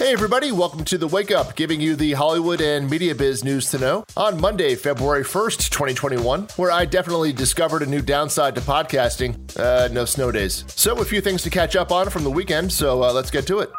Hey, everybody, welcome to the Wake Up, giving you the Hollywood and media biz news to know on Monday, February 1st, 2021, where I definitely discovered a new downside to podcasting uh, no snow days. So, a few things to catch up on from the weekend, so uh, let's get to it.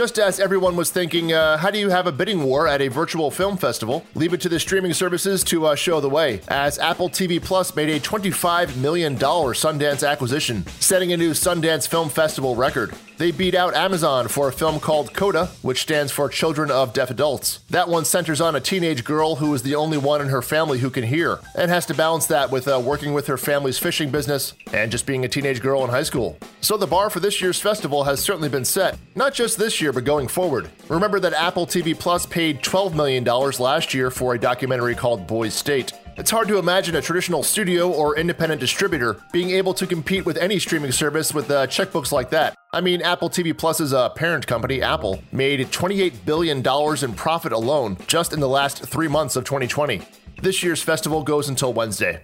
Just as everyone was thinking, uh, how do you have a bidding war at a virtual film festival? Leave it to the streaming services to uh, show the way, as Apple TV Plus made a $25 million Sundance acquisition, setting a new Sundance Film Festival record. They beat out Amazon for a film called Coda, which stands for Children of Deaf Adults. That one centers on a teenage girl who is the only one in her family who can hear, and has to balance that with uh, working with her family's fishing business and just being a teenage girl in high school. So the bar for this year's festival has certainly been set, not just this year, but going forward. Remember that Apple TV Plus paid $12 million last year for a documentary called Boys State. It's hard to imagine a traditional studio or independent distributor being able to compete with any streaming service with uh, checkbooks like that. I mean, Apple TV Plus's uh, parent company, Apple, made $28 billion in profit alone just in the last three months of 2020. This year's festival goes until Wednesday.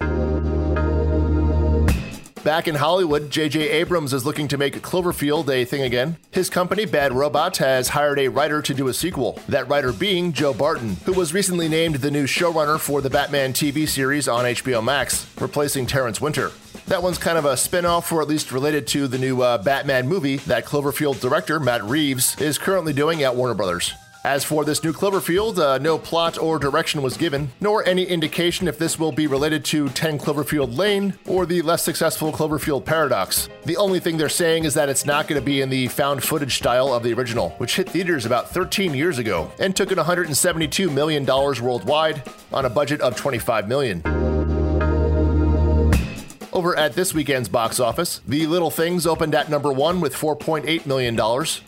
Back in Hollywood, J.J. Abrams is looking to make Cloverfield a thing again. His company, Bad Robot, has hired a writer to do a sequel, that writer being Joe Barton, who was recently named the new showrunner for the Batman TV series on HBO Max, replacing Terrence Winter. That one's kind of a spin off, or at least related to the new uh, Batman movie that Cloverfield director Matt Reeves is currently doing at Warner Brothers. As for this new Cloverfield, uh, no plot or direction was given, nor any indication if this will be related to 10 Cloverfield Lane or the less successful Cloverfield Paradox. The only thing they're saying is that it's not going to be in the found footage style of the original, which hit theaters about 13 years ago and took in $172 million worldwide on a budget of $25 million. Over at this weekend's box office, The Little Things opened at number one with $4.8 million.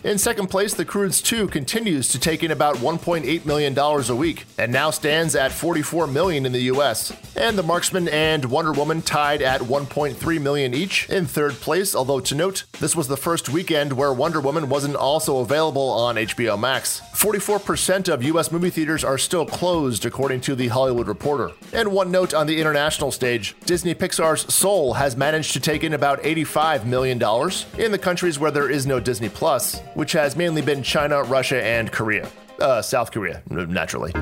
In second place, The Croods 2 continues to take in about $1.8 million a week and now stands at 44 million in the US. And The Marksman and Wonder Woman tied at 1.3 million each in third place, although to note, this was the first weekend where Wonder Woman wasn't also available on HBO Max. 44% of US movie theaters are still closed, according to The Hollywood Reporter. And one note on the international stage Disney Pixar's Soul Soul has managed to take in about $85 million in the countries where there is no Disney Plus, which has mainly been China, Russia, and Korea. Uh, South Korea, naturally.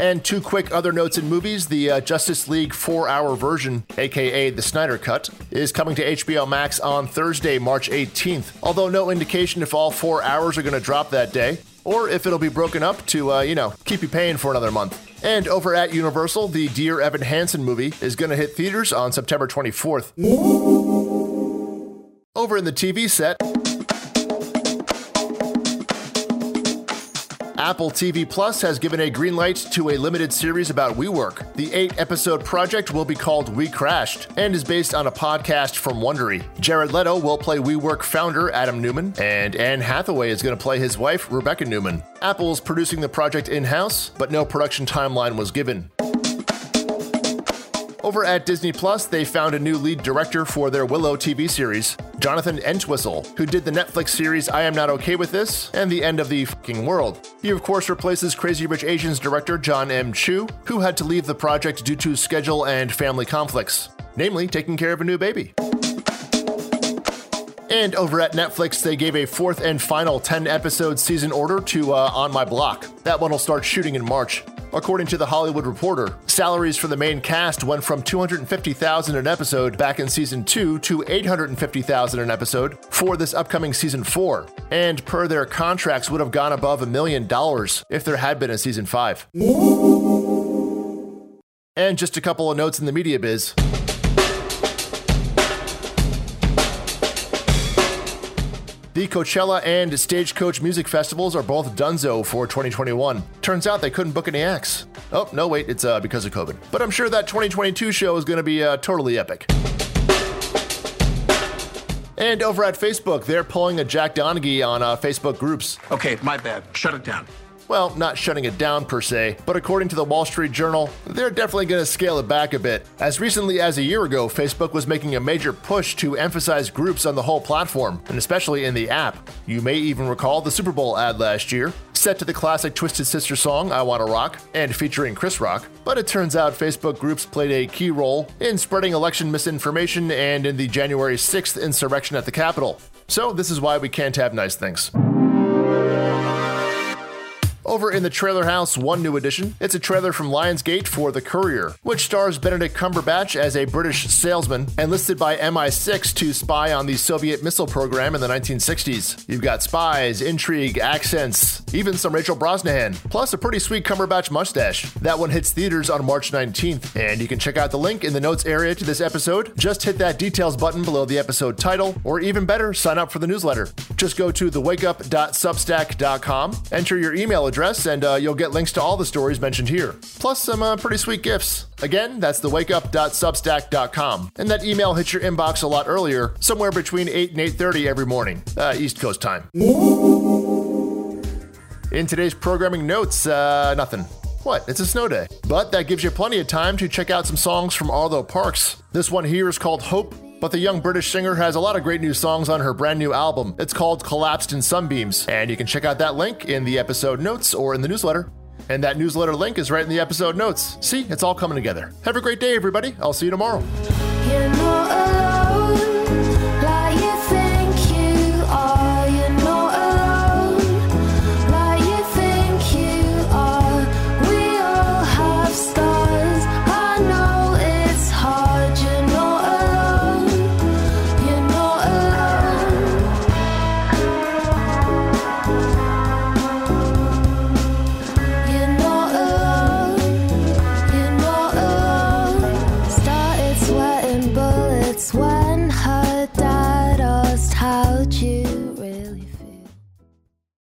And two quick other notes in movies. The uh, Justice League four hour version, aka the Snyder Cut, is coming to HBO Max on Thursday, March 18th. Although no indication if all four hours are going to drop that day, or if it'll be broken up to, uh, you know, keep you paying for another month. And over at Universal, the Dear Evan Hansen movie is going to hit theaters on September 24th. Over in the TV set, Apple TV Plus has given a green light to a limited series about WeWork. The eight episode project will be called We Crashed and is based on a podcast from Wondery. Jared Leto will play WeWork founder Adam Neumann, and Anne Hathaway is going to play his wife Rebekah Neumann. Apple is producing the project in house, but no production timeline was given. Over at Disney Plus, they found a new lead director for their Willow TV series, Jonathan Entwistle, who did the Netflix series I Am Not Okay With This and The End of the Fucking World. He, of course, replaces Crazy Rich Asians director John M. Chu, who had to leave the project due to schedule and family conflicts, namely taking care of a new baby. And over at Netflix, they gave a fourth and final 10 episode season order to uh, On My Block. That one will start shooting in March. According to the Hollywood Reporter, salaries for the main cast went from 250,000 an episode back in season 2 to 850,000 an episode for this upcoming season 4. And per their contracts would have gone above a million dollars if there had been a season 5. And just a couple of notes in the media biz. The Coachella and Stagecoach music festivals are both donezo for 2021. Turns out they couldn't book any acts. Oh, no, wait, it's uh, because of COVID. But I'm sure that 2022 show is going to be uh, totally epic. And over at Facebook, they're pulling a Jack Donaghy on uh, Facebook groups. Okay, my bad. Shut it down well, not shutting it down per se, but according to the Wall Street Journal, they're definitely going to scale it back a bit. As recently as a year ago, Facebook was making a major push to emphasize groups on the whole platform, and especially in the app. You may even recall the Super Bowl ad last year. set to the classic Twisted Sister song I Wanna Rock and featuring Chris Rock, but it turns out Facebook groups played a key role in spreading election misinformation and in the January 6th insurrection at the Capitol. So, this is why we can't have nice things. Over in the trailer house, one new addition. It's a trailer from Lionsgate for The Courier, which stars Benedict Cumberbatch as a British salesman enlisted by MI6 to spy on the Soviet missile program in the 1960s. You've got spies, intrigue, accents, even some Rachel Brosnahan, plus a pretty sweet Cumberbatch mustache. That one hits theaters on March 19th, and you can check out the link in the notes area to this episode. Just hit that details button below the episode title, or even better, sign up for the newsletter. Just go to thewakeup.substack.com, enter your email address address, and uh, you'll get links to all the stories mentioned here, plus some uh, pretty sweet gifts. Again, that's thewakeup.substack.com, and that email hits your inbox a lot earlier, somewhere between 8 and 8.30 every morning, uh, East Coast time. In today's programming notes, uh, nothing. What? It's a snow day. But that gives you plenty of time to check out some songs from Arlo Parks. This one here is called Hope but the young British singer has a lot of great new songs on her brand new album. It's called Collapsed in Sunbeams, and you can check out that link in the episode notes or in the newsletter. And that newsletter link is right in the episode notes. See, it's all coming together. Have a great day, everybody. I'll see you tomorrow.